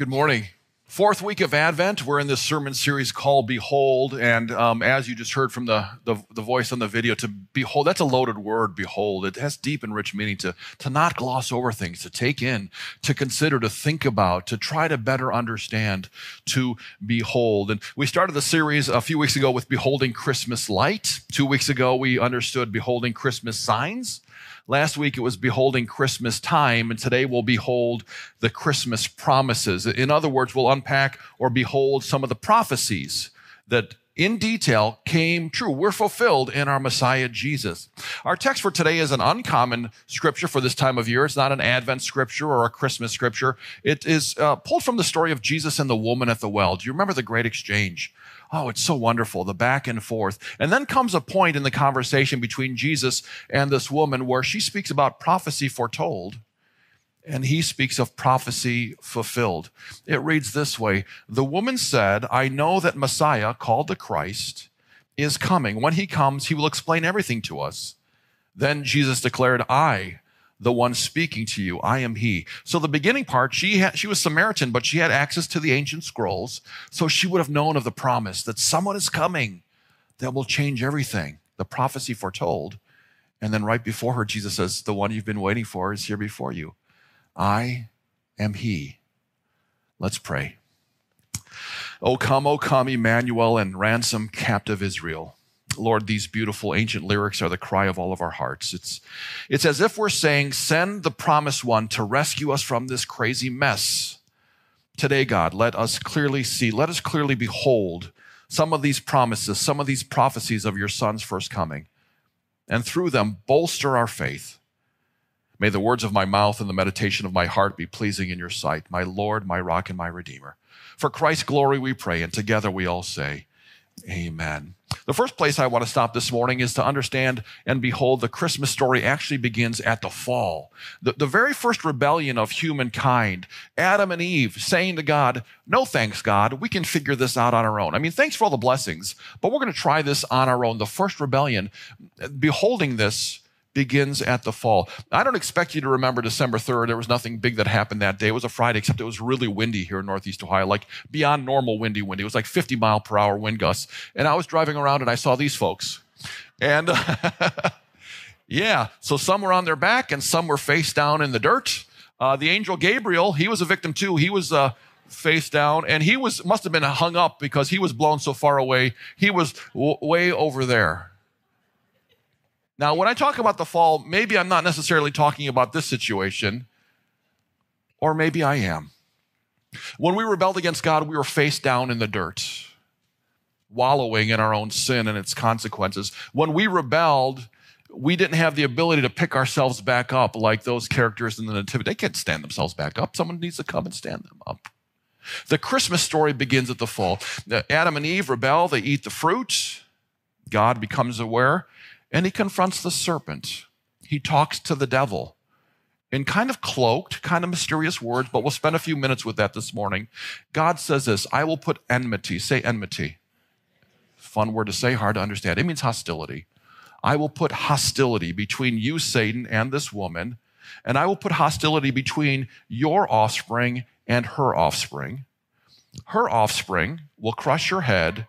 Good morning. Fourth week of Advent, we're in this sermon series called Behold. And um, as you just heard from the, the, the, voice on the video, to behold, that's a loaded word, behold. It has deep and rich meaning to, to not gloss over things, to take in, to consider, to think about, to try to better understand, to behold. And we started the series a few weeks ago with Beholding Christmas Light. Two weeks ago, we understood Beholding Christmas Signs. Last week it was beholding Christmas time, and today we'll behold the Christmas promises. In other words, we'll unpack or behold some of the prophecies that in detail came true, were fulfilled in our Messiah Jesus. Our text for today is an uncommon scripture for this time of year. It's not an Advent scripture or a Christmas scripture. It is uh, pulled from the story of Jesus and the woman at the well. Do you remember the great exchange? Oh, it's so wonderful, the back and forth. And then comes a point in the conversation between Jesus and this woman where she speaks about prophecy foretold and he speaks of prophecy fulfilled. It reads this way The woman said, I know that Messiah, called the Christ, is coming. When he comes, he will explain everything to us. Then Jesus declared, I the one speaking to you. I am he. So the beginning part, she had, she was Samaritan, but she had access to the ancient scrolls. So she would have known of the promise that someone is coming that will change everything. The prophecy foretold. And then right before her, Jesus says, the one you've been waiting for is here before you. I am he. Let's pray. O come, O come, Emmanuel, and ransom captive Israel. Lord, these beautiful ancient lyrics are the cry of all of our hearts. It's, it's as if we're saying, send the promised one to rescue us from this crazy mess. Today, God, let us clearly see, let us clearly behold some of these promises, some of these prophecies of your son's first coming, and through them bolster our faith. May the words of my mouth and the meditation of my heart be pleasing in your sight, my Lord, my rock, and my Redeemer. For Christ's glory we pray, and together we all say, Amen. The first place I want to stop this morning is to understand and behold the Christmas story actually begins at the fall. The, the very first rebellion of humankind, Adam and Eve saying to God, No thanks, God, we can figure this out on our own. I mean, thanks for all the blessings, but we're going to try this on our own. The first rebellion, beholding this, begins at the fall. I don't expect you to remember December 3rd. There was nothing big that happened that day. It was a Friday, except it was really windy here in Northeast Ohio, like beyond normal windy, windy. It was like 50 mile per hour wind gusts. And I was driving around and I saw these folks. And yeah, so some were on their back and some were face down in the dirt. Uh, the angel Gabriel, he was a victim too. He was, uh, face down and he was must have been hung up because he was blown so far away he was w- way over there now, when I talk about the fall, maybe I'm not necessarily talking about this situation, or maybe I am. When we rebelled against God, we were face down in the dirt, wallowing in our own sin and its consequences. When we rebelled, we didn't have the ability to pick ourselves back up like those characters in the Nativity. They can't stand themselves back up. Someone needs to come and stand them up. The Christmas story begins at the fall. Adam and Eve rebel, they eat the fruit. God becomes aware and he confronts the serpent. He talks to the devil in kind of cloaked, kind of mysterious words, but we'll spend a few minutes with that this morning. God says this I will put enmity, say enmity. Fun word to say, hard to understand. It means hostility. I will put hostility between you, Satan, and this woman, and I will put hostility between your offspring and her offspring. Her offspring will crush your head,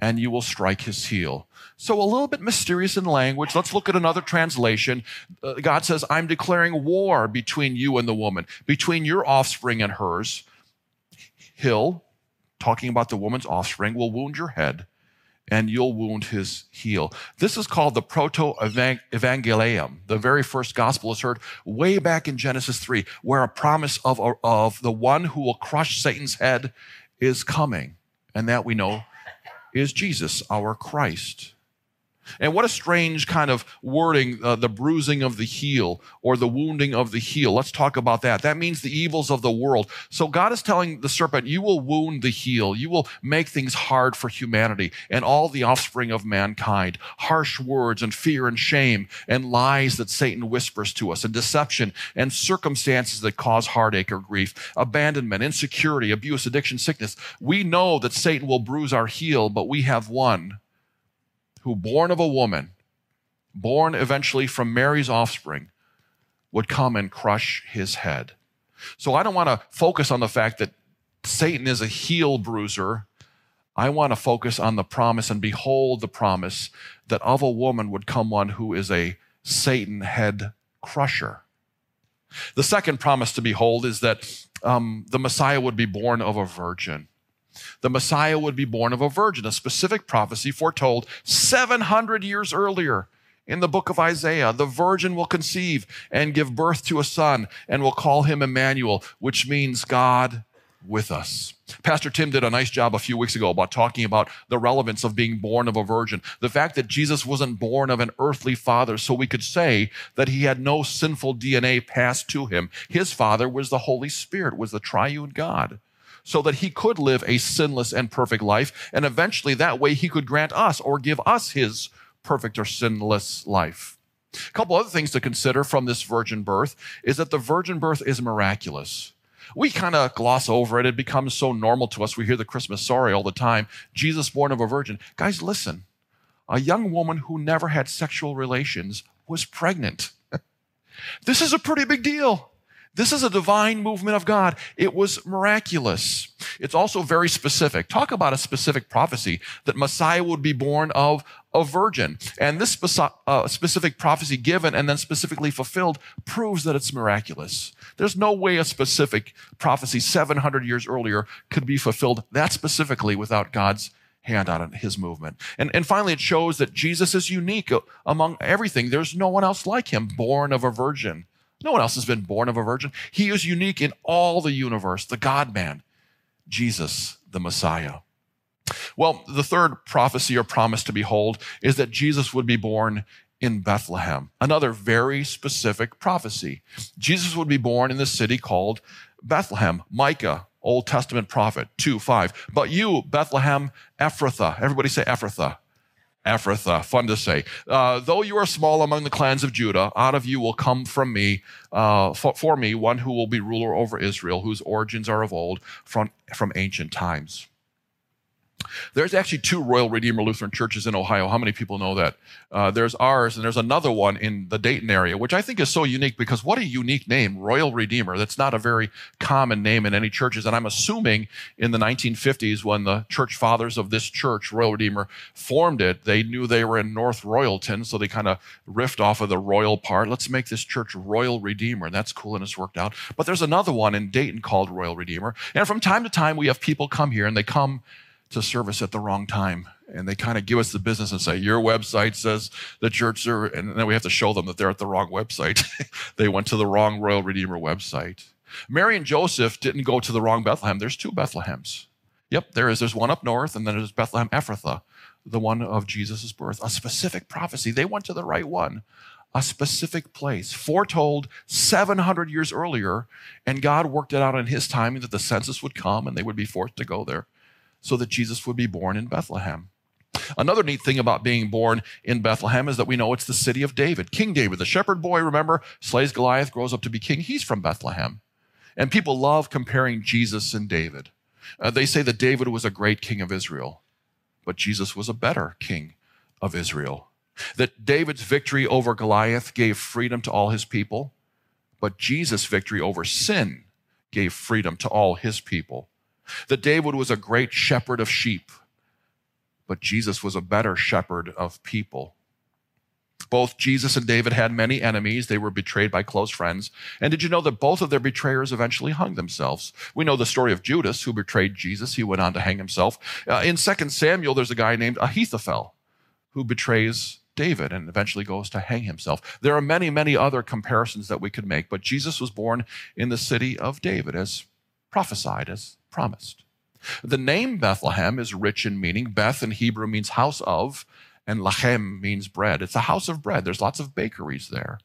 and you will strike his heel. So, a little bit mysterious in language. Let's look at another translation. Uh, God says, I'm declaring war between you and the woman, between your offspring and hers. He'll, talking about the woman's offspring, will wound your head and you'll wound his heel. This is called the proto evangelium. The very first gospel is heard way back in Genesis 3, where a promise of, of the one who will crush Satan's head is coming. And that we know is Jesus, our Christ. And what a strange kind of wording, uh, the bruising of the heel or the wounding of the heel. Let's talk about that. That means the evils of the world. So God is telling the serpent, you will wound the heel. You will make things hard for humanity and all the offspring of mankind. Harsh words and fear and shame and lies that Satan whispers to us and deception and circumstances that cause heartache or grief, abandonment, insecurity, abuse, addiction, sickness. We know that Satan will bruise our heel, but we have one who, born of a woman, born eventually from Mary's offspring, would come and crush his head. So I don't want to focus on the fact that Satan is a heel bruiser, I want to focus on the promise and behold the promise that of a woman would come one who is a Satan head crusher. The second promise to behold is that um, the Messiah would be born of a virgin. The Messiah would be born of a virgin, a specific prophecy foretold 700 years earlier in the book of Isaiah. The virgin will conceive and give birth to a son and will call him Emmanuel, which means God with us. Pastor Tim did a nice job a few weeks ago about talking about the relevance of being born of a virgin. The fact that Jesus wasn't born of an earthly father, so we could say that he had no sinful DNA passed to him. His father was the Holy Spirit, was the triune God, so that he could live a sinless and perfect life. And eventually, that way, he could grant us or give us his perfect or sinless life. A couple other things to consider from this virgin birth is that the virgin birth is miraculous we kind of gloss over it. It becomes so normal to us. We hear the Christmas story all the time Jesus born of a virgin. Guys, listen. A young woman who never had sexual relations was pregnant. this is a pretty big deal. This is a divine movement of God. It was miraculous. It's also very specific. Talk about a specific prophecy that Messiah would be born of a virgin. And this uh, specific prophecy given and then specifically fulfilled proves that it's miraculous. There's no way a specific prophecy 700 years earlier could be fulfilled that specifically without God's hand on his movement. And, and finally, it shows that Jesus is unique among everything. There's no one else like him, born of a virgin. No one else has been born of a virgin. He is unique in all the universe, the God man, Jesus, the Messiah. Well, the third prophecy or promise to behold is that Jesus would be born in Bethlehem. Another very specific prophecy. Jesus would be born in the city called Bethlehem. Micah, Old Testament prophet, 2 5. But you, Bethlehem Ephrathah, everybody say Ephrathah. Ephrathah, fun to say. Uh, though you are small among the clans of Judah, out of you will come from me, uh, for, for, me, one who will be ruler over Israel, whose origins are of old, from, from ancient times. There's actually two Royal Redeemer Lutheran churches in Ohio. How many people know that? Uh, there's ours, and there's another one in the Dayton area, which I think is so unique because what a unique name, Royal Redeemer. That's not a very common name in any churches. And I'm assuming in the 1950s, when the church fathers of this church, Royal Redeemer, formed it, they knew they were in North Royalton, so they kind of riffed off of the royal part. Let's make this church Royal Redeemer. And that's cool, and it's worked out. But there's another one in Dayton called Royal Redeemer. And from time to time, we have people come here, and they come to service at the wrong time. And they kind of give us the business and say, Your website says the church service. And then we have to show them that they're at the wrong website. they went to the wrong Royal Redeemer website. Mary and Joseph didn't go to the wrong Bethlehem. There's two Bethlehems. Yep, there is. There's one up north, and then there's Bethlehem Ephrathah, the one of Jesus' birth. A specific prophecy. They went to the right one a specific place, foretold 700 years earlier, and God worked it out in His timing that the census would come and they would be forced to go there so that Jesus would be born in Bethlehem. Another neat thing about being born in Bethlehem is that we know it's the city of David. King David, the shepherd boy, remember, slays Goliath, grows up to be king. He's from Bethlehem. And people love comparing Jesus and David. Uh, they say that David was a great king of Israel, but Jesus was a better king of Israel. That David's victory over Goliath gave freedom to all his people, but Jesus' victory over sin gave freedom to all his people. That David was a great shepherd of sheep, but Jesus was a better shepherd of people. Both Jesus and David had many enemies. They were betrayed by close friends. And did you know that both of their betrayers eventually hung themselves? We know the story of Judas, who betrayed Jesus. He went on to hang himself. Uh, in 2 Samuel, there's a guy named Ahithophel who betrays David and eventually goes to hang himself. There are many, many other comparisons that we could make, but Jesus was born in the city of David as prophesied, as promised. The name Bethlehem is rich in meaning. Beth in Hebrew means house of, and lachem means bread. It's a house of bread. There's lots of bakeries there.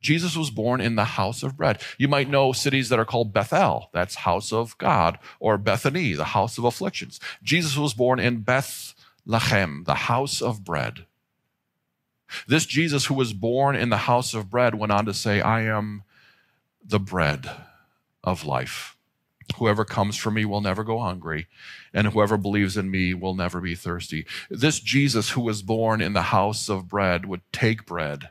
Jesus was born in the house of bread. You might know cities that are called Bethel, that's house of God, or Bethany, the house of afflictions. Jesus was born in Beth Lachem, the house of bread. This Jesus who was born in the house of bread went on to say, I am the bread of life. Whoever comes for me will never go hungry, and whoever believes in me will never be thirsty. This Jesus, who was born in the house of bread, would take bread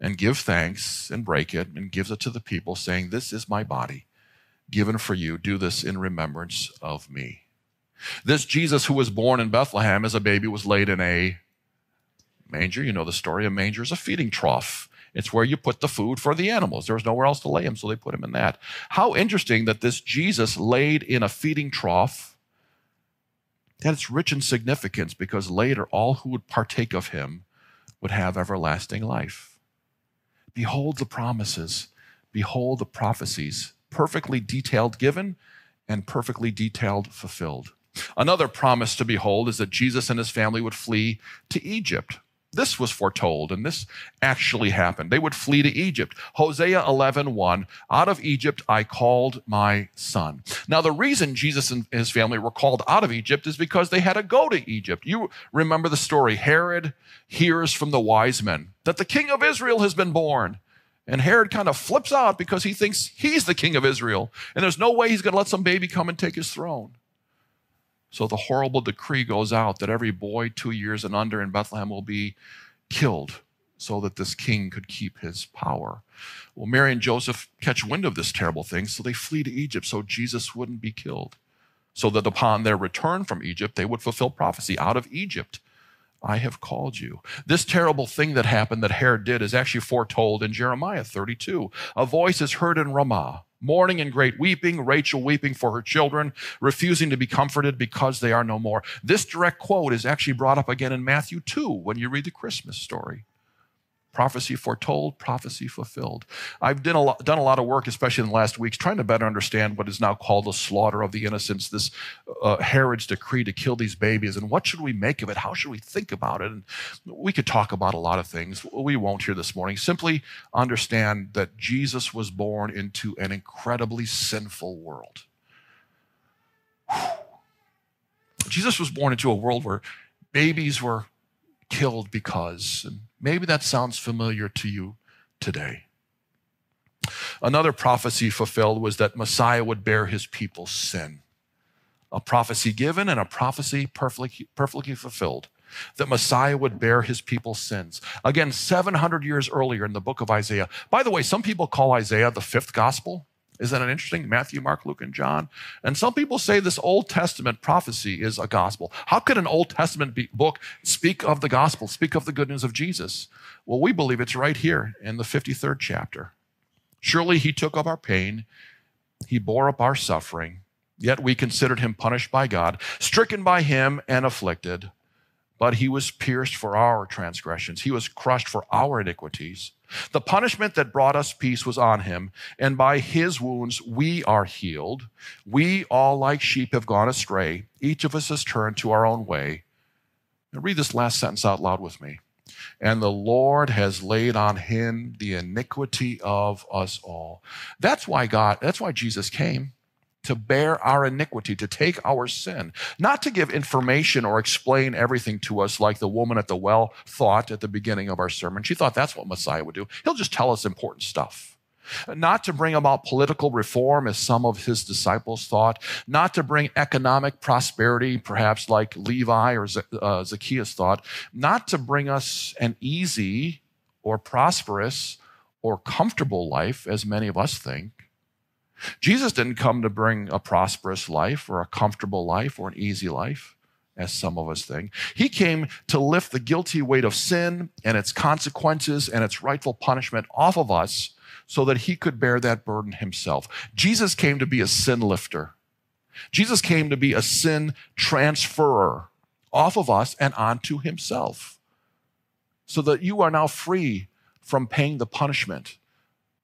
and give thanks and break it and gives it to the people, saying, This is my body given for you. Do this in remembrance of me. This Jesus who was born in Bethlehem as a baby was laid in a manger. You know the story. A manger is a feeding trough. It's where you put the food for the animals. There was nowhere else to lay him, so they put him in that. How interesting that this Jesus laid in a feeding trough. That it's rich in significance because later all who would partake of him would have everlasting life. Behold the promises, behold the prophecies, perfectly detailed given and perfectly detailed fulfilled. Another promise to behold is that Jesus and his family would flee to Egypt. This was foretold, and this actually happened. They would flee to Egypt. Hosea 11, 1, out of Egypt I called my son. Now, the reason Jesus and his family were called out of Egypt is because they had to go to Egypt. You remember the story. Herod hears from the wise men that the king of Israel has been born. And Herod kind of flips out because he thinks he's the king of Israel. And there's no way he's going to let some baby come and take his throne. So the horrible decree goes out that every boy two years and under in Bethlehem will be killed so that this king could keep his power. Well, Mary and Joseph catch wind of this terrible thing, so they flee to Egypt so Jesus wouldn't be killed. So that upon their return from Egypt, they would fulfill prophecy out of Egypt. I have called you. This terrible thing that happened that Herod did is actually foretold in Jeremiah 32. A voice is heard in Ramah mourning and great weeping, Rachel weeping for her children, refusing to be comforted because they are no more. This direct quote is actually brought up again in Matthew 2 when you read the Christmas story prophecy foretold, prophecy fulfilled. I've done a, lot, done a lot of work, especially in the last weeks, trying to better understand what is now called the slaughter of the innocents, this uh, Herod's decree to kill these babies, and what should we make of it? How should we think about it? And we could talk about a lot of things. We won't here this morning. Simply understand that Jesus was born into an incredibly sinful world. Jesus was born into a world where babies were killed because, and maybe that sounds familiar to you today. Another prophecy fulfilled was that Messiah would bear his people's sin. A prophecy given and a prophecy perfectly, perfectly fulfilled that Messiah would bear his people's sins. Again, 700 years earlier in the book of Isaiah. By the way, some people call Isaiah the fifth gospel. Isn't that interesting? Matthew, Mark, Luke, and John. And some people say this Old Testament prophecy is a gospel. How could an Old Testament book speak of the gospel, speak of the good news of Jesus? Well, we believe it's right here in the 53rd chapter. Surely he took up our pain, he bore up our suffering, yet we considered him punished by God, stricken by him, and afflicted. But he was pierced for our transgressions, he was crushed for our iniquities. The punishment that brought us peace was on him, and by his wounds we are healed. We all, like sheep, have gone astray. Each of us has turned to our own way. Now, read this last sentence out loud with me. And the Lord has laid on him the iniquity of us all. That's why God, that's why Jesus came to bear our iniquity, to take our sin, not to give information or explain everything to us like the woman at the well thought at the beginning of our sermon. She thought that's what Messiah would do. He'll just tell us important stuff. Not to bring about political reform, as some of his disciples thought, not to bring economic prosperity, perhaps like Levi or uh, Zacchaeus thought, not to bring us an easy or prosperous or comfortable life, as many of us think, Jesus didn't come to bring a prosperous life or a comfortable life or an easy life, as some of us think. He came to lift the guilty weight of sin and its consequences and its rightful punishment off of us so that he could bear that burden himself. Jesus came to be a sin lifter. Jesus came to be a sin transferer off of us and onto himself so that you are now free from paying the punishment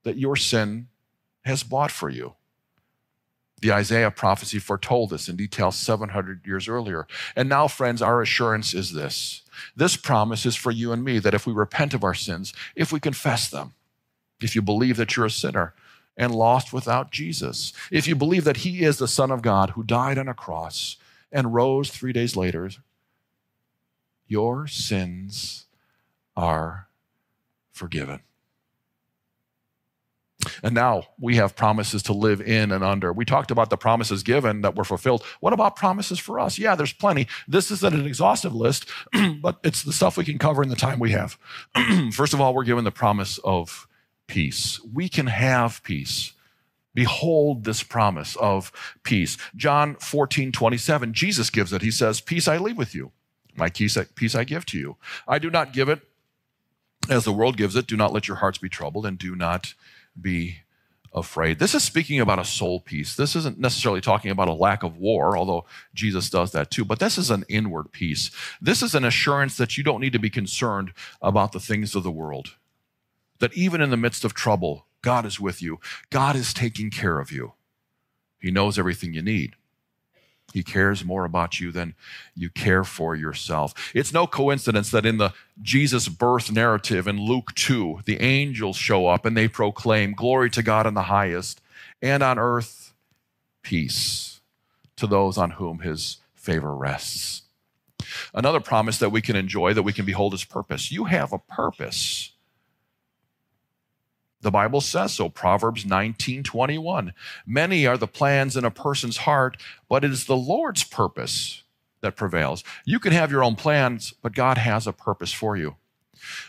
that your sin has bought for you. The Isaiah prophecy foretold this in detail 700 years earlier. And now, friends, our assurance is this. This promise is for you and me that if we repent of our sins, if we confess them, if you believe that you're a sinner and lost without Jesus, if you believe that He is the Son of God who died on a cross and rose three days later, your sins are forgiven. And now we have promises to live in and under. We talked about the promises given that were fulfilled. What about promises for us? Yeah, there's plenty. This isn't an exhaustive list, but it's the stuff we can cover in the time we have. First of all, we're given the promise of peace. We can have peace Behold this promise of peace. John 14, 27, Jesus gives it. He says, Peace I leave with you. My peace I give to you. I do not give it as the world gives it. Do not let your hearts be troubled and do not be afraid. This is speaking about a soul peace. This isn't necessarily talking about a lack of war, although Jesus does that too, but this is an inward peace. This is an assurance that you don't need to be concerned about the things of the world. That even in the midst of trouble, God is with you. God is taking care of you. He knows everything you need. He cares more about you than you care for yourself. It's no coincidence that in the Jesus birth narrative in Luke 2, the angels show up and they proclaim, Glory to God in the highest, and on earth, peace to those on whom his favor rests. Another promise that we can enjoy, that we can behold, is purpose. You have a purpose. The Bible says so, Proverbs 19 21. Many are the plans in a person's heart, but it is the Lord's purpose that prevails. You can have your own plans, but God has a purpose for you.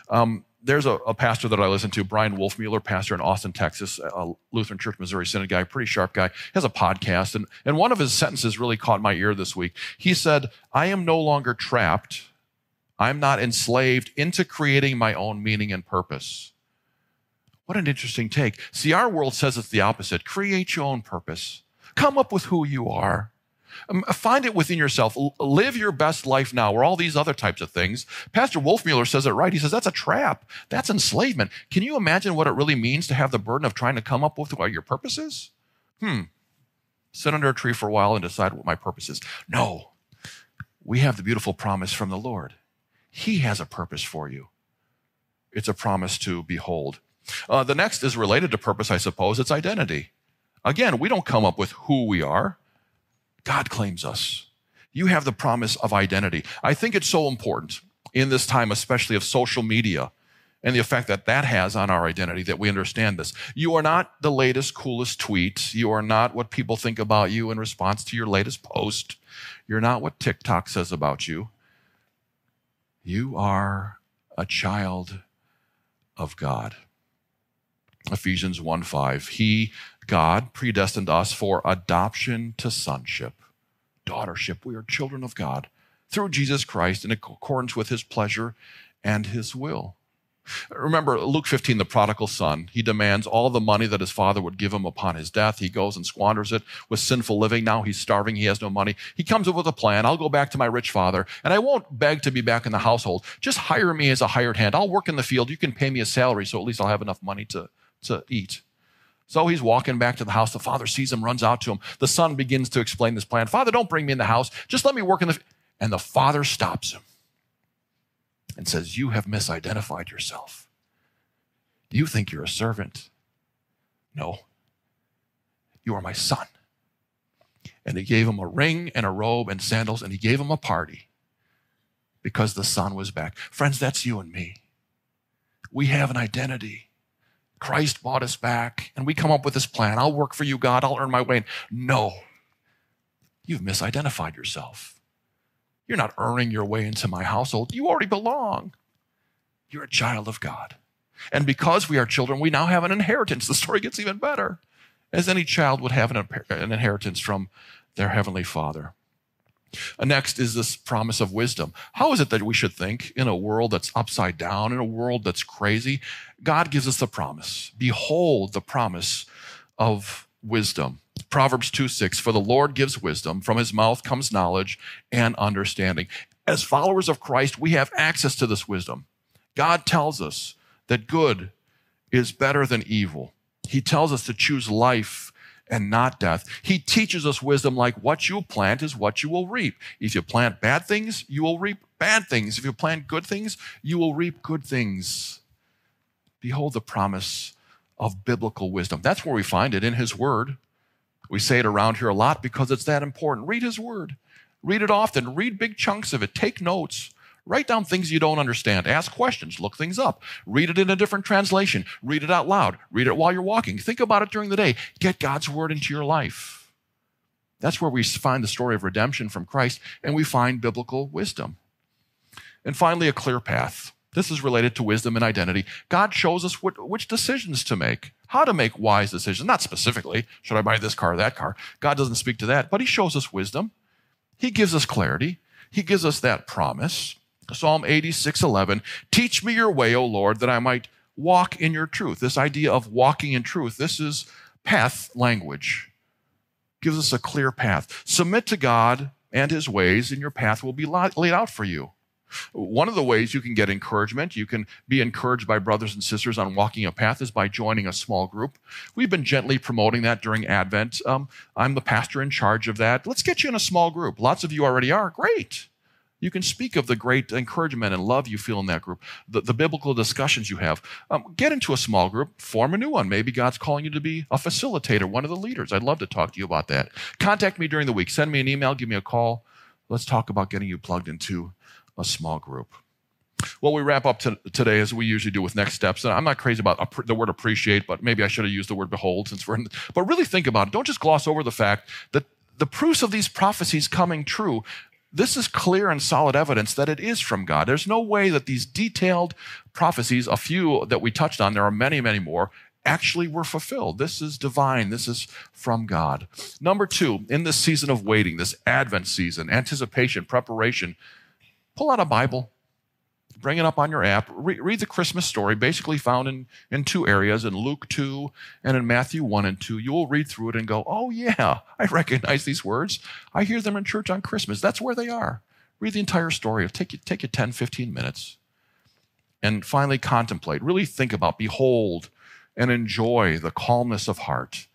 Um, there's a, a, pastor that I listen to, Bryan Wolfmueller, pastor in Austin, Texas, a Lutheran Church, Missouri Synod guy, pretty sharp guy, he has a podcast. And, and one of his sentences really caught my ear this week. He said, I am no longer trapped. I'm not enslaved into creating my own meaning and purpose. What an interesting take. See, our world says it's the opposite. Create your own purpose. Come up with who you are. Um, find it within yourself. Live your best life now, or all these other types of things. Pastor Wolfmueller says it right. He says that's a trap. That's enslavement. Can you imagine what it really means to have the burden of trying to come up with what your purpose is? Hmm. Sit under a tree for a while and decide what my purpose is. No. We have the beautiful promise from the Lord. He has a purpose for you. It's a promise to behold uh, the next is related to purpose, I suppose. It's identity. Again, we don't come up with who we are. God claims us. You have the promise of identity. I think it's so important in this time, especially of social media and the effect that that has on our identity that we understand this. You are not the latest, coolest tweet. You are not what people think about you in response to your latest post. You're not what TikTok says about you. You are a child of God. Ephesians 1 5. He, God, predestined us for adoption to sonship, daughtership. We are children of God through Jesus Christ in accordance with his pleasure and his will. Remember Luke 15, the prodigal son. He demands all the money that his father would give him upon his death. He goes and squanders it with sinful living. Now he's starving. He has no money. He comes up with a plan. I'll go back to my rich father and I won't beg to be back in the household. Just hire me as a hired hand. I'll work in the field. You can pay me a salary so at least I'll have enough money to, to eat. So he's walking back to the house. The father sees him, runs out to him. The son begins to explain this plan. Father, don't bring me in the house. Just let me work in the. And the father stops him and says, You have misidentified yourself. You think you're a servant. No, you are my son. And he gave him a ring and a robe and sandals, and he gave him a party because the son was back. Friends, that's you and me. We have an identity. Christ bought us back, and we come up with this plan. I'll work for you, God. I'll earn my way. No, you've misidentified yourself. You're not earning your way into my household. You already belong. You're a child of God. And because we are children, we now have an inheritance. The story gets even better, as any child would have an inheritance from their heavenly Father. Next is this promise of wisdom. How is it that we should think in a world that's upside down, in a world that's crazy? God gives us the promise. Behold the promise of wisdom. Proverbs 2 6 For the Lord gives wisdom, from his mouth comes knowledge and understanding. As followers of Christ, we have access to this wisdom. God tells us that good is better than evil. He tells us to choose life and not death. He teaches us wisdom like what you plant is what you will reap. If you plant bad things, you will reap bad things. If you plant good things, you will reap good things. Behold the promise of biblical wisdom. That's where we find it in His Word. We say it around here a lot because it's that important. Read His Word. Read it often. Read big chunks of it. Take notes. Write down things you don't understand. Ask questions. Look things up. Read it in a different translation. Read it out loud. Read it while you're walking. Think about it during the day. Get God's word into your life. That's where we find the story of redemption from Christ and we find biblical wisdom. And finally, a clear path. This is related to wisdom and identity. God shows us what, which decisions to make, how to make wise decisions. Not specifically, should I buy this car or that car? God doesn't speak to that, but He shows us wisdom. He gives us clarity. He gives us that promise. Psalm 86 11. Teach me your way, O Lord, that I might walk in your truth. This idea of walking in truth, this is path language. Gives us a clear path. Submit to God and his ways, and your path will be laid out for you. One of the ways you can get encouragement, you can be encouraged by brothers and sisters on walking a path, is by joining a small group. We've been gently promoting that during Advent. Um, I'm the pastor in charge of that. Let's get you in a small group. Lots of you already are. Great. You can speak of the great encouragement and love you feel in that group, the, the biblical discussions you have. Um, get into a small group, form a new one. Maybe God's calling you to be a facilitator, one of the leaders. I'd love to talk to you about that. Contact me during the week. Send me an email, give me a call. Let's talk about getting you plugged into a small group. Well, we wrap up to, today as we usually do with next steps. And I'm not crazy about the word appreciate, but maybe I should have used the word behold since we're in. The, but really think about it. Don't just gloss over the fact that the proofs of these prophecies coming true this is clear and solid evidence that it is from God. There's no way that these detailed prophecies, a few that we touched on, there are many, many more, actually were fulfilled. This is divine. This is from God. Number two, in this season of waiting, this Advent season, anticipation, preparation, pull out a Bible, bring it up on your app. Re- read the Christmas story, basically found in, in two areas, in Luke 2 and in Matthew 1 and 2. You will read through it and go, oh, yeah, I recognize these words. I hear them in church on Christmas. That's where they are. Read the entire story. It'll take you, take you 10, 15 minutes. And finally, contemplate. Really think about, behold, and enjoy the calmness of heart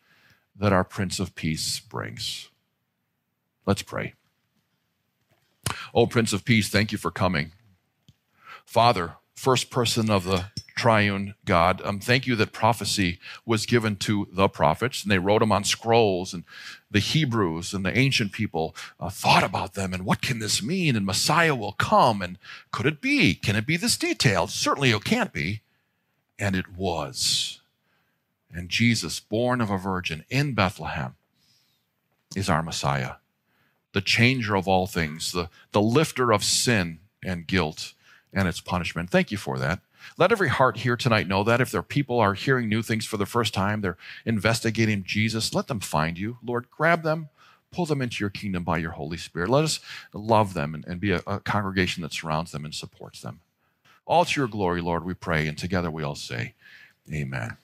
that our Prince of Peace brings. Let's pray. Oh, Prince of Peace, thank you for coming. Father, first person of the triune God, um, thank you that prophecy was given to the prophets and they wrote them on scrolls and the Hebrews and the ancient people uh, thought about them and what can this mean? And Messiah will come and could it be? Can it be this detailed? Certainly it can't be. And it was. And Jesus, born of a virgin in Bethlehem, is our Messiah, the changer of all things, the, the lifter of sin and guilt and its punishment. Thank you for that. Let every heart here tonight know that if their people are hearing new things for the first time, they're investigating Jesus, let them find you. Lord, grab them, pull them into your kingdom by your Holy Spirit. Let us love them and, and be a, a congregation that surrounds them and supports them. All to your glory, Lord, we pray, and together we all say, Amen.